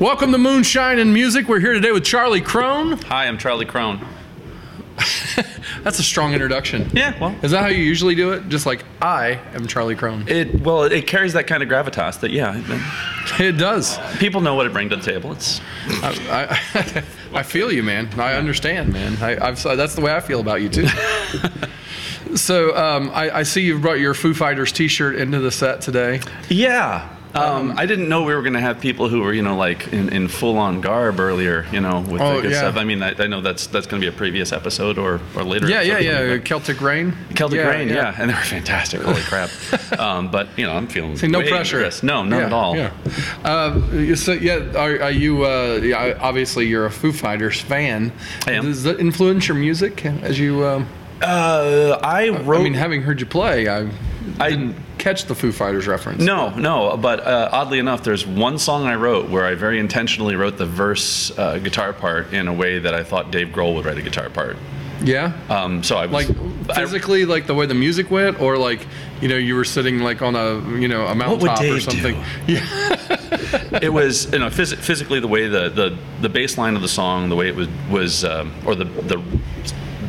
Welcome to Moonshine and Music. We're here today with Charlie Crone. Hi, I'm Charlie Crone. That's a strong introduction. Yeah, well, Is that how you usually do it? Just like I am Charlie Crone. it well it carries that kind of gravitas that yeah, It does. people know what I bring to the table. It's I, I, I feel you, man. I understand, man. I, I've, that's the way I feel about you too. so um, I, I see you've brought your Foo Fighters T-shirt into the set today. yeah. Um, I didn't know we were going to have people who were, you know, like in, in full-on garb earlier, you know, with Oh, the good yeah. stuff. I mean, I, I know that's that's going to be a previous episode or, or later. Yeah, yeah, yeah. Celtic Rain. Celtic Rain, yeah. and they were fantastic. Holy crap! um, but you know, I'm feeling See, no pressure. No, none Yeah, at all. Yeah. Uh, so yeah, are, are you? Uh, yeah, obviously, you're a Foo Fighters fan. I am. Does that influence your music as you? Um, Uh, I wrote. I mean, having heard you play, I, I- didn't catch the Foo Fighters reference. No, no. But uh, oddly enough, there's one song I wrote where I very intentionally wrote the verse uh, guitar part in a way that I thought Dave Grohl would write a guitar part. Yeah. Um, so I was like I- physically, like the way the music went, or like you know you were sitting like on a you know a mountaintop or something. do? Yeah. it was you know phys- physically the way the, the the bass line of the song, the way it was was um, or the the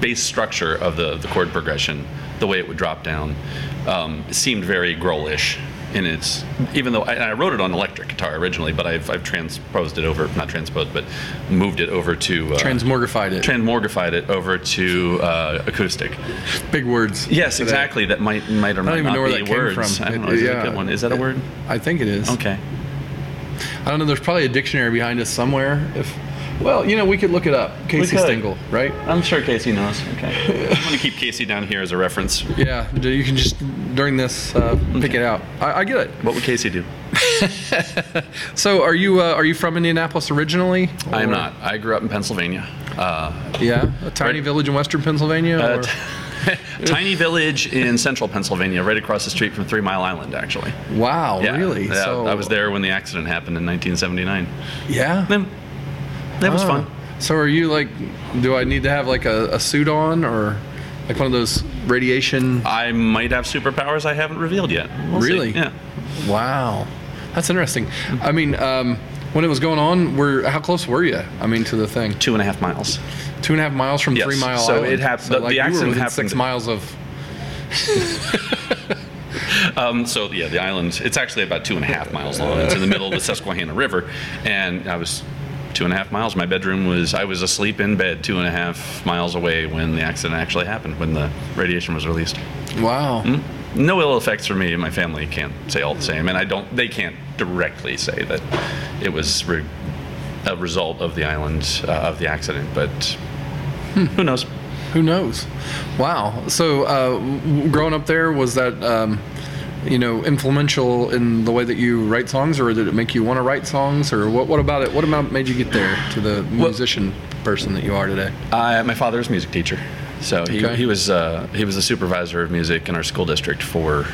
bass structure of the the chord progression, the way it would drop down, um, seemed very Grohl-ish in its. Even though I, I wrote it on electric guitar originally, but I've I've transposed it over, not transposed, but moved it over to uh, Transmorgified it. transmorgified it over to uh, acoustic. Big words. Yes, exactly. That might might or I might don't even not know where be that came words. from. I don't know. Is yeah. a good one? Is that a word? I think it is. Okay. I don't know. There's probably a dictionary behind us somewhere. If well, you know, we could look it up. Casey could. Stengel, right? I'm sure Casey knows. Okay. I'm going to keep Casey down here as a reference. Yeah. You can just during this uh, pick it out. I, I get it. What would Casey do? So, are you uh, are you from Indianapolis originally? I am not. I grew up in Pennsylvania. Uh, Yeah, a tiny Right. village in western Pennsylvania. uh, or- tiny village in central Pennsylvania, right across the street from Three Mile Island, actually. wow, Yeah, really? Yeah, so I was there when the accident happened in 1979. Yeah. Then, that was Ah. fun. So are you like? Do I need to have like a, a suit on or like one of those radiation? I might have superpowers I haven't revealed yet. We'll see. Really? Yeah. Wow, that's interesting. I mean, um, when it was going on, were how close were you? I mean, to the thing, Two and a half miles. two and a half miles from Yes, Three Mile so Island. it hap- the- the you were accident happened- six miles of. Um, so yeah, the island. It's actually about two and a half miles long. It's in the middle of the Susquehanna River, and I was two and a half miles. My bedroom was. I was asleep in bed two and a half miles away when the accident actually happened. When the radiation was released. Wow. No ill effects for me. And my family can't say all the same, and I don't. They can't directly say that it was re- a result of the island uh, of the accident, but who knows? Who knows? Wow. So, uh, growing up there, was that, um, you know, influential in the way that you write songs, or did it make you want to write songs, or what? What about it? What about made you get there to the musician person that you are today? Uh, my father was a music teacher, so he, Okay. he was uh, he was a supervisor of music in our school district for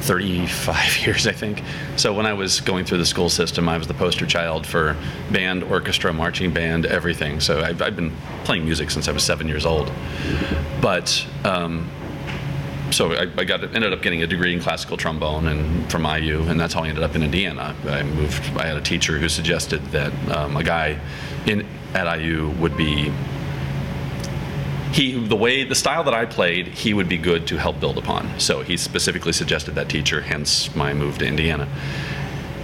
35 years, I think. So when I was going through the school system, I was the poster child for band, orchestra, marching band, everything. So I've, I've been playing music since I was seven years old. But um, so I, I got ended up getting a degree in classical trombone and from IU, and that's how I ended up in Indiana. I moved. I had a teacher who suggested that um, a guy in at IU would be he the way the style that I played, he would be good to help build upon. So he specifically suggested that teacher, hence my move to Indiana.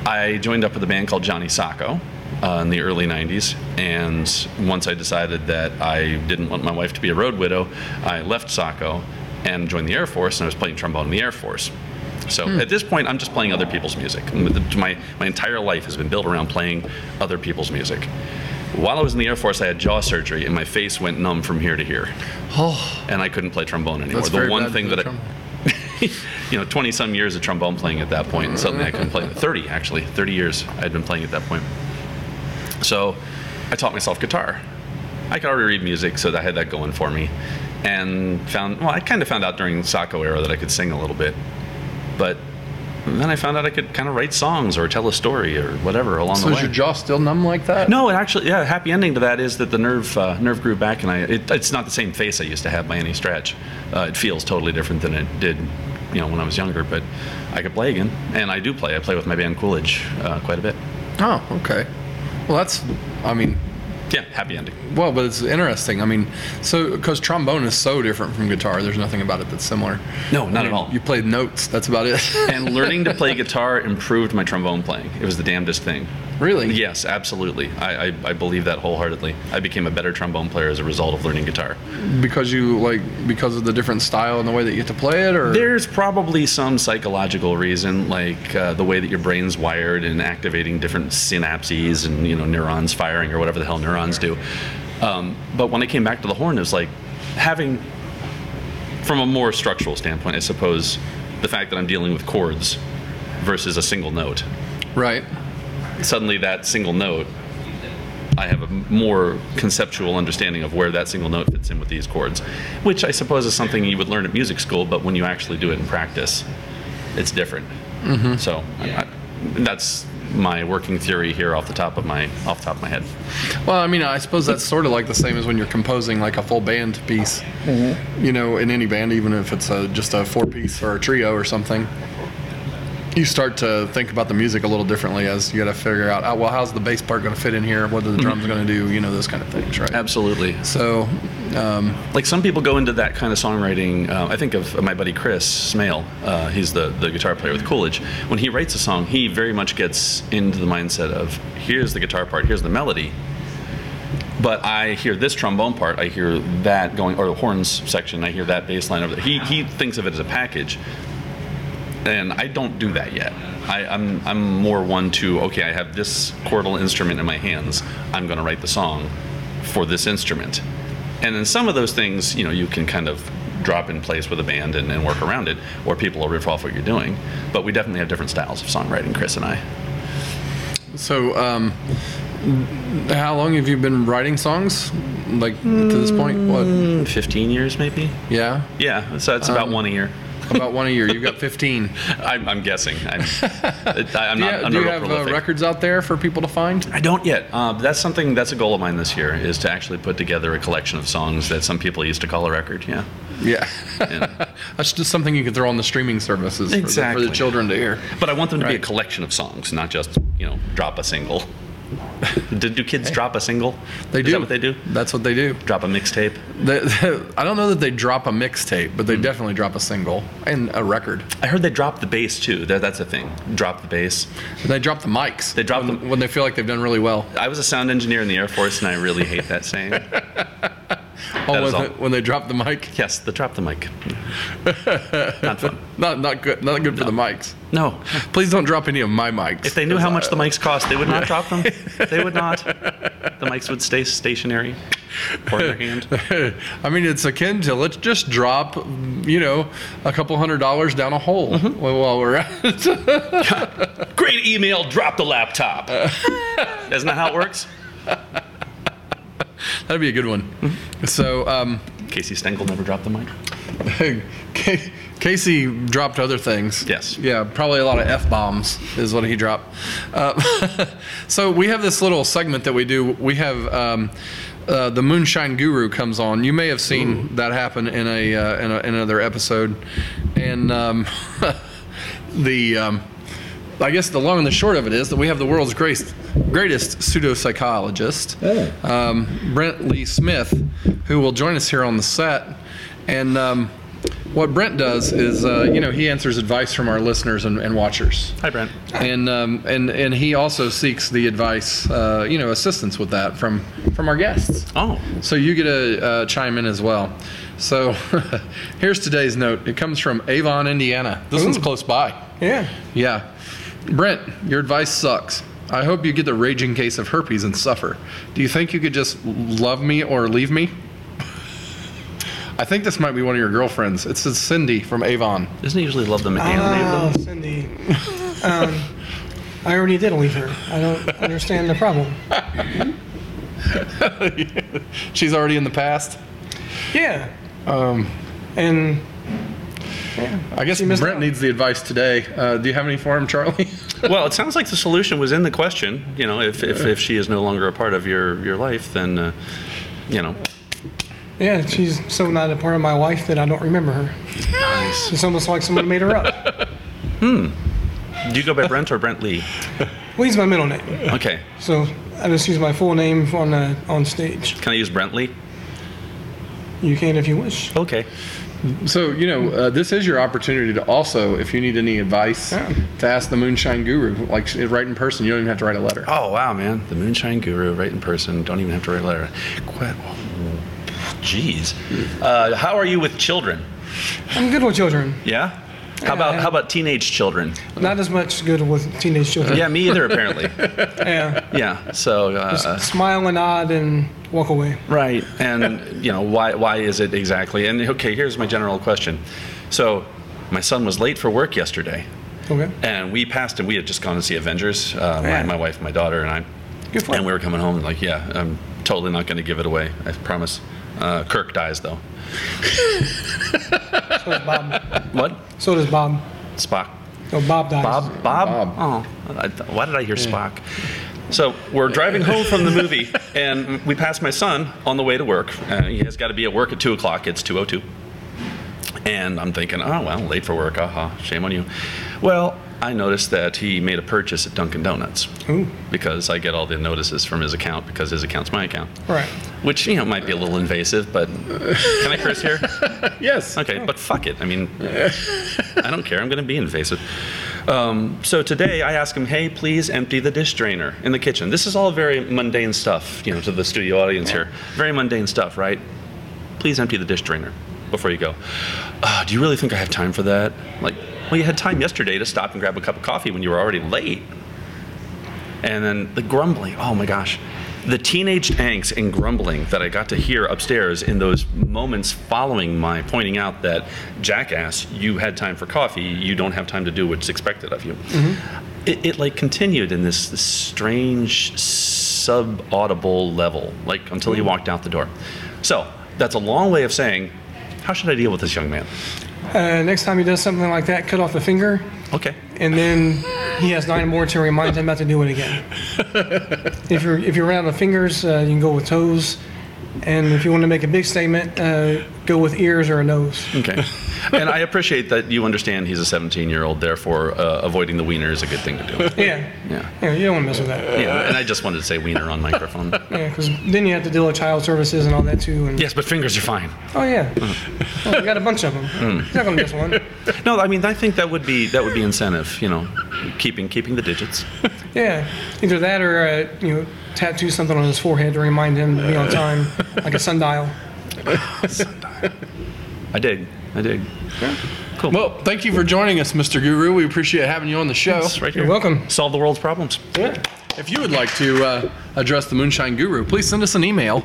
I joined up with a band called Johnny Sacco uh, in the early 90s, and once I decided that I didn't want my wife to be a road widow, I left Sacco and joined the Air Force, and I was playing trombone in the Air Force. So at this point, I'm just playing other people's music. And with the- My, my entire life has been built around playing other people's music. While I was in the Air Force, I had jaw surgery, and my face went numb from here to here, Oh, and I couldn't play trombone anymore. that's the one thing that I, you know, 20 some years of trombone playing at that point, and suddenly I couldn't play. 30 actually, 30 years I'd been playing at that point. So I taught myself guitar. I could already read music, so I had that going for me. And found, well, I kind of found out during Sacco era that I could sing a little bit. But then I found out I could kind of write songs or tell a story or whatever along So the way. So is your jaw still numb like that? No, it actually, yeah. Happy ending to that is that the nerve uh, nerve grew back, and I. It, it's not the same face I used to have by any stretch. Uh, it feels totally different than it did, you know, when I was younger. But I could play again, and I do play. I play with my band Coolidge uh, quite a bit. Oh, okay. Well, that's. I mean, Yeah, happy ending. well, but it's interesting. I mean, so because trombone is so different from guitar, there's nothing about it that's similar. No, not I at all. You played notes. That's about it. and learning to play guitar improved my trombone playing. It was the damnedest thing. Really? Yes, absolutely. I, I, I believe that wholeheartedly. I became a better trombone player as a result of learning guitar. Because you like because of the different style and the way that you get to play it, or There's probably some psychological reason, like uh, the way that your brain's wired and activating different synapses and you know neurons firing or whatever the hell neurons do. Um, but when I came back to the horn, it was like having, from a more structural standpoint, I suppose, the fact that I'm dealing with chords versus a single note. right? Suddenly, that single note, I have a more conceptual understanding of where that single note fits in with these chords, which I suppose is something you would learn at music school, but when you actually do it in practice, it's different. Mm-hmm. So I, that's my working theory here off the top of my off the top of my head. Well, I mean, I suppose that's sort of like the same as when you're composing like a full band piece. Mm-hmm. You know, in any band, even if it's a, just a four piece or a trio or something, you start to think about the music a little differently as you got to figure out, oh, well, how's the bass part going to fit in here? What are the drums going to do? You know, those kind of things, right? Absolutely. So, um, Like some people go into that kind of songwriting. Uh, I think of my buddy Chris Smale. Uh, he's the, the guitar player with Coolidge. When he writes a song, he very much gets into the mindset of here's the guitar part, here's the melody. But I hear this trombone part, I hear that going, or the horns section, I hear that bass line over there. He, he thinks of it as a package. And I don't do that yet. I, I'm, I'm more one to, okay, I have this chordal instrument in my hands. I'm going to write the song for this instrument. And then some of those things, you know, you can kind of drop in place with a band and, and work around it, or people will riff off what you're doing. But we definitely have different styles of songwriting, Chris and I. so um, how long have you been writing songs? Like to this point, what? Mm, 15 years, maybe? Yeah, Yeah, so it's about one a year. About one a year. You've got 15. I'm, I'm guessing. I'm, I'm Do you, not. I'm do you not have uh, prolific. records out there for people to find? I don't yet. Uh, but that's something. That's a goal of mine this year is to actually put together a collection of songs that some people used to call a record. Yeah. Yeah. And- That's just something you can throw on the streaming services for the, for Exactly. the children to hear. But I want them to be a Right. collection of songs, not just you know drop a single. do, do kids drop a single? They Is do. that what they do? That's what they do. Drop a mixtape. I don't know that they drop a mixtape, but they Hmm. definitely drop a single and a record. I heard they drop the bass too. That, that's a thing. Drop the bass. And they drop the mics. They drop when, them- when they feel like they've done really well. I was a sound engineer in the Air Force, and I really hate that saying. Oh, when, they, when they drop the mic. Yes, they drop the mic. Not fun. Not not good. Not good for the mics. No. Please don't drop any of my mics. If they knew how much the mics cost, they would not drop them. They would not. The mics would stay stationary or in their hand. I mean, it's akin to let's just drop, you know, a couple hundred dollars down a hole Mm-hmm. while while we're at it. Great email, drop the laptop. Isn't that how it works? That'd be a good one. So, um, Casey Stengel never dropped the mic. Casey dropped other things. Yes. Yeah, probably a lot of f bombs is what he dropped. Uh, so we have this little segment that we do. We have um, uh, the Moonshine Guru comes on. You may have seen that happen in a, uh, in, a in another episode, and um, the. Um, I guess the long and the short of it is that we have the world's greatest, greatest pseudo psychologist, um, Brent Lee Smith, who will join us here on the set. And um, what Brent does is, uh, you know, he answers advice from our listeners and, and watchers. Hi, Brent. And, um, and and he also seeks the advice, uh, you know, assistance with that from from our guests. Oh, So you get to uh, chime in as well. So here's today's note. It comes from Avon, Indiana. This one's close by. Yeah. Yeah. Brent, your advice sucks. I hope you get the raging case of herpes and suffer. Do you think you could just love me or leave me? I think this might be one of your girlfriends. It says Cindy from Avon. Doesn't he usually love the McGann Oh, name Cindy. Um, I already did leave her. I don't understand the problem. She's already in the past. Yeah. Um, and I guess She missed Brent out. needs the advice today. Uh, do you have any for him, Charlie? Well, it sounds like the solution was in the question. You know, if, if, if she is no longer a part of your, your life, then, uh, you know. yeah, she's so not a part of my life that I don't remember her. Nice. It's almost like someone made her up. Hmm. Do you go by Brent or Brent Lee? Lee's my middle name, Okay. so I just use my full name on uh, on stage. Can I use Brent Lee? You can if you wish. Okay. So, you know, uh, this is your opportunity to also, if you need any advice, Yeah. to ask the Moonshine Guru, like right in person. You don't even have to write a letter. Oh, wow, man. The Moonshine Guru, right in person. Don't even have to write a letter. Quite. Jeez. Uh, how are you with children? I'm good with children. Yeah? How about how about teenage children? Not as much good with teenage children. Yeah, me either apparently. Yeah. Yeah. So uh, Just smile and nod and walk away. right, and you know why why is it exactly? And okay, here's my general question. So my son was late for work yesterday, Okay. and we passed him. We had just gone to see Avengers. Uh, my, my wife, my daughter, and I. Good for And we were coming home and like, yeah, I'm totally not going to give it away. I promise. Uh, Kirk dies though. So does Bob. What? So does Bob. Spock. No, Bob dies. Bob? Bob? Bob. Oh, I, th- why did I hear Spock? So we're driving home from the movie, and we pass my son on the way to work. Uh, he has got to be at work at two o'clock. It's two o two, and I'm thinking, oh well, late for work. Aha, shame on you. Well, I noticed that he made a purchase at Dunkin' Donuts Ooh. because I get all the notices from his account because his account's my account. Right. Which you know might be a little invasive, but can I curse here? Yes. Okay, but fuck it. I mean, I don't care. I'm going to be invasive. Um, so today I ask him, hey, please empty the dish drainer in the kitchen. This is all very mundane stuff, you know, to the studio audience here. Very mundane stuff, right? Please empty the dish drainer before you go. Uh, do you really think I have time for that? Like, well, you had time yesterday to stop and grab a cup of coffee when you were already late. And then the grumbling. Oh my gosh. The teenage angst and grumbling that I got to hear upstairs in those moments following my pointing out that, jackass, you had time for coffee, you don't have time to do what's expected of you. Mm-hmm. It, it like continued in this, this strange sub-audible level, like until he mm-hmm. walked out the door. So that's a long way of saying, how should I deal with this young man? Uh, next time he does something like that, cut off the finger, Okay. and then he has nine more to remind him not to do it again. if you're if you run out of fingers, uh, you can go with toes, and if you want to make a big statement, uh, go with ears or a nose. Okay. and I appreciate that you understand he's a 17 year old, therefore, uh, avoiding the wiener is a good thing to do. Yeah. Yeah. Yeah, you don't want to mess with that. Yeah, and I just wanted to say wiener on microphone. Yeah, because then you have to deal with child services and all that too. And Yes, but fingers are fine. oh yeah, well, we got a bunch of them. He's not gonna miss one. No, I mean I think that would be that would be incentive. You know, keeping keeping the digits. Yeah, either that or uh, you know tattoo something on his forehead to remind him to be on time, like a sundial. I dig. I dig. Cool. Well, thank you for joining us, Mr. Guru. We appreciate having you on the show. It's right here. You're welcome. Solve the world's problems. Yeah. If you would like to uh, address the Moonshine Guru, please send us an email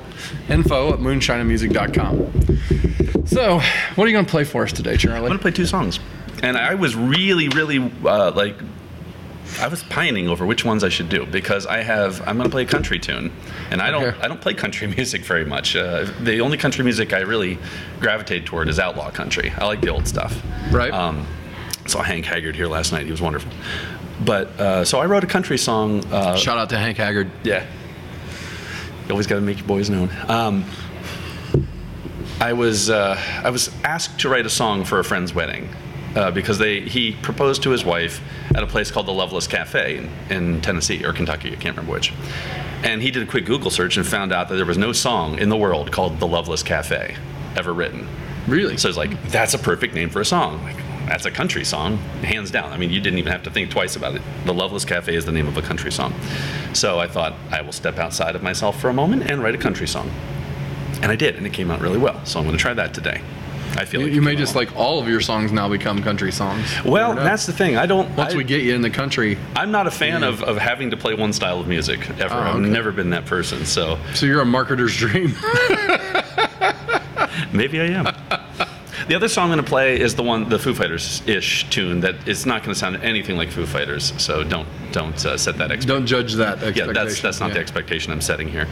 info at moonshineandmusic.com. So, what are you going to play for us today, Charlie? I'm gonna play two songs, and I was really, really uh, like. I was pining over which ones I should do because I have I'm going to play a country tune, and I don't Okay. I don't play country music very much. Uh, the only country music I really gravitate toward is outlaw country. I like the old stuff. Right. Um, saw Hank Haggard here last night. He was wonderful. But uh, so I wrote a country song. Uh, Shout out to Hank Haggard. yeah. You always got to make your boys known. Um, I was uh, I was asked to write a song for a friend's wedding uh, because they he proposed to his wife at a place called the Loveless Cafe in, in Tennessee or Kentucky. I can't remember which. And he did a quick Google search and found out that there was no song in the world called the Loveless Cafe ever written. Really? So it's like, that's a perfect name for a song. Like, that's a country song, hands down. I mean, you didn't even have to think twice about it. The Loveless Cafe is the name of a country song. So I thought, I will step outside of myself for a moment and write a country song. And I did, and it came out really well. So I'm going to try that today. I feel You, like you may just out like all of your songs now become country songs. well. Well, You never know. that's the thing. I don't. once I, we get you in the country, I'm not a fan of, of having to play one style of music ever. Oh, I've never been that person. So so you're a marketer's dream. Maybe I am. the other song I'm going to play is the one, the Foo Fighters-ish tune that is not going to sound anything like Foo Fighters. So don't don't uh, set that expectation. Don't judge that Yeah, that's that's not the expectation I'm setting here.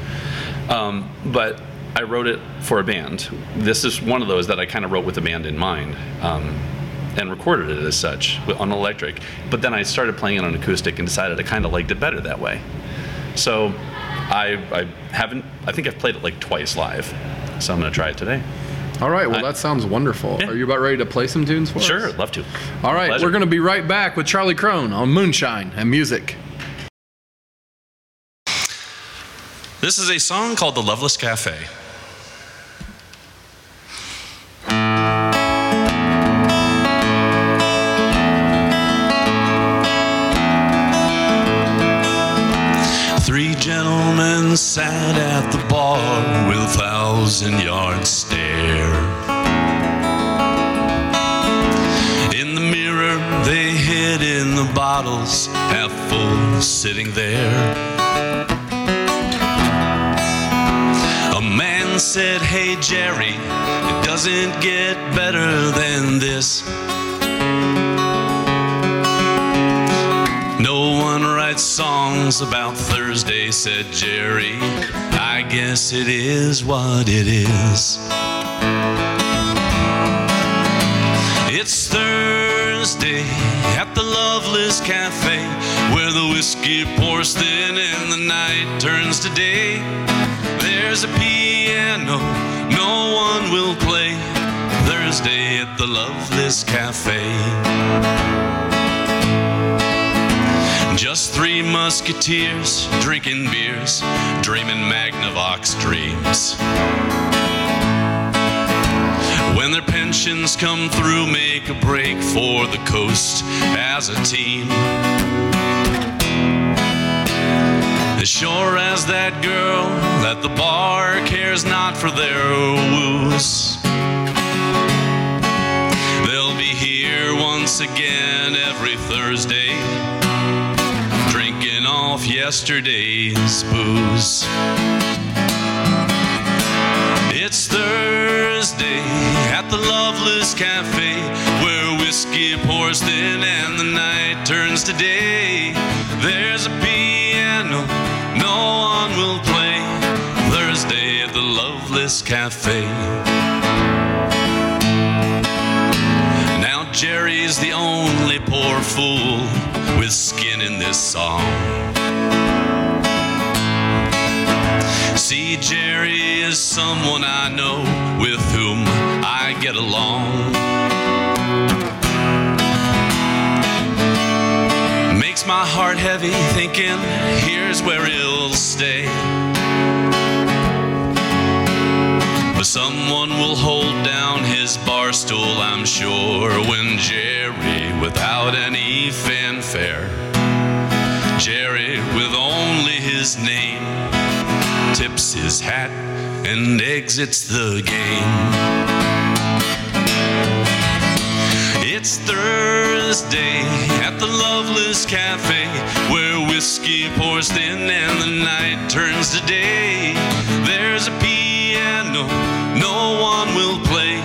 Um, but I wrote it for a band. This is one of those that I kind of wrote with a band in mind. Um, and recorded it as such on electric. But then I started playing it on acoustic and decided I kind of liked it better that way. So I, I haven't, I think I've played it like twice live. So I'm going to try it today. All right. Well, I- that sounds wonderful. Yeah. Are you about ready to play some tunes for us? Sure, love to. All right. We're going to be right back with Charlie Crone on Moonshine and Music. This is a song called The Loveless Cafe. Sat at the bar with a thousand yard stare. In the mirror, they hid in the bottles, half full, sitting there. A man said, Hey Jerry, it doesn't get better than this. About Thursday, said Jerry. I guess it is what it is. It's Thursday at the Loveless Cafe where the whiskey pours thin and the night turns to day. There's a piano no one will play. Thursday at the Loveless Cafe. Just three musketeers drinking beers, dreaming Magnavox dreams. When their pensions come through, make a break for the coast as a team. As sure as that girl at the bar cares not for their woos. They'll be here once again every Thursday, yesterday's booze. It's Thursday at the Loveless Cafe where whiskey pours thin and the night turns to day. There's a piano no one will play. Thursday at the Loveless Cafe. Now Jerry's the only poor fool with skin in this song. See, Jerry is someone I know with whom I get along. Makes my heart heavy thinking, here's where he'll stay. But someone will hold down his bar stool, I'm sure, when Jerry, without any fanfare, Jerry, with only his name, tips his hat and exits the game. It's Thursday at the Loveless Cafe where whiskey pours thin and the night turns to day. There's a piano no one will play.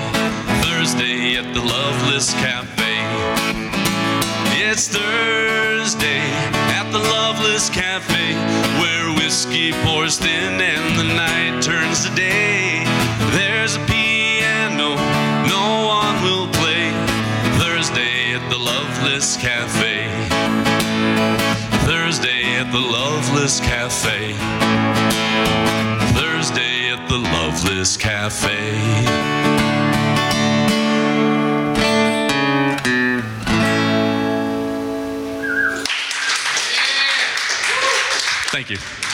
Thursday at the Loveless Cafe. It's Thursday at the Loveless Cafe whiskey pours thin and the night turns to day. There's a piano no one will play. Thursday at the Loveless Cafe. Thursday at the Loveless Cafe. Thursday at the Loveless Cafe. Thank you.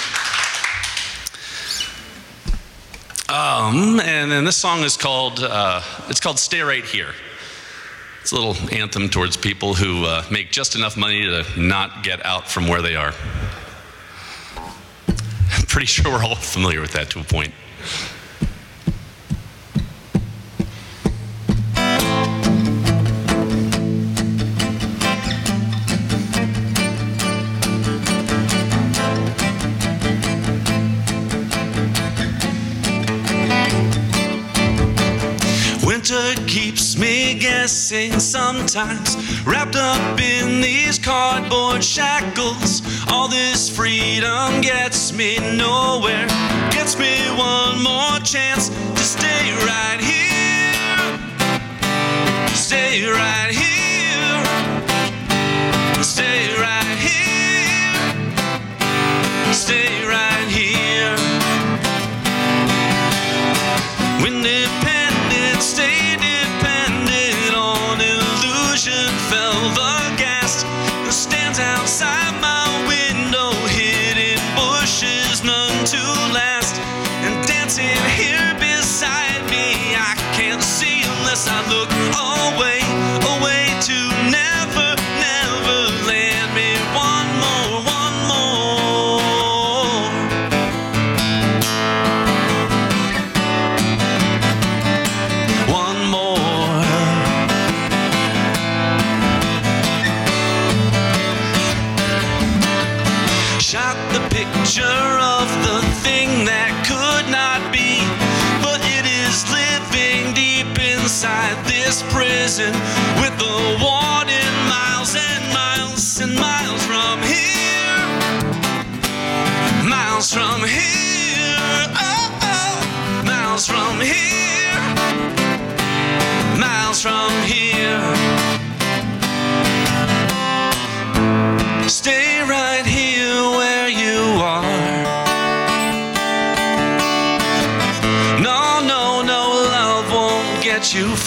Um, and then this song is called uh, it's called "Stay Right Here." It's a little anthem towards people who uh, make just enough money to not get out from where they are. I'm pretty sure we're all familiar with that to a point. Dancing sometimes. Wrapped up in these cardboard shackles. All this freedom gets me nowhere. Gets me one more chance to stay right here. Stay right here.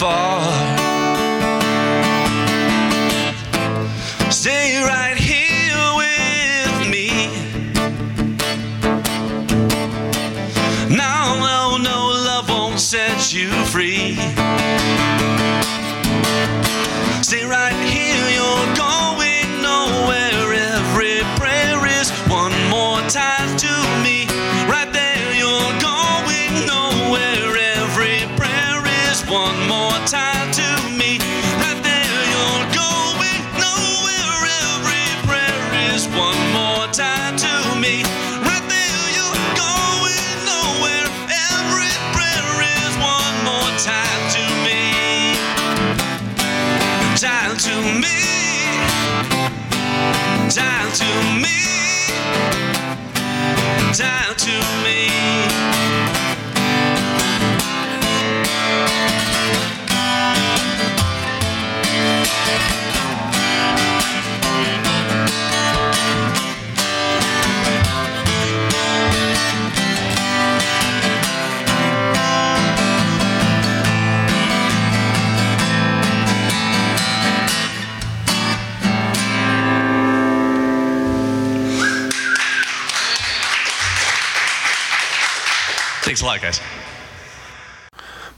Far. Thanks a lot, guys.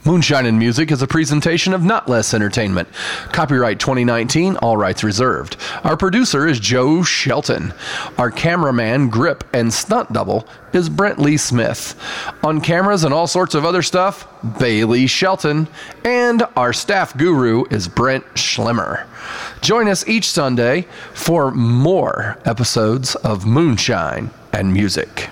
Moonshine and Music is a presentation of Not Less Entertainment. Copyright 2019, all rights reserved. Our producer is Joe Shelton. Our cameraman, grip, and stunt double is Brent Lee Smith. On cameras and all sorts of other stuff, Bailey Shelton. And our staff guru is Brent Schlemmer. Join us each Sunday for more episodes of Moonshine and Music.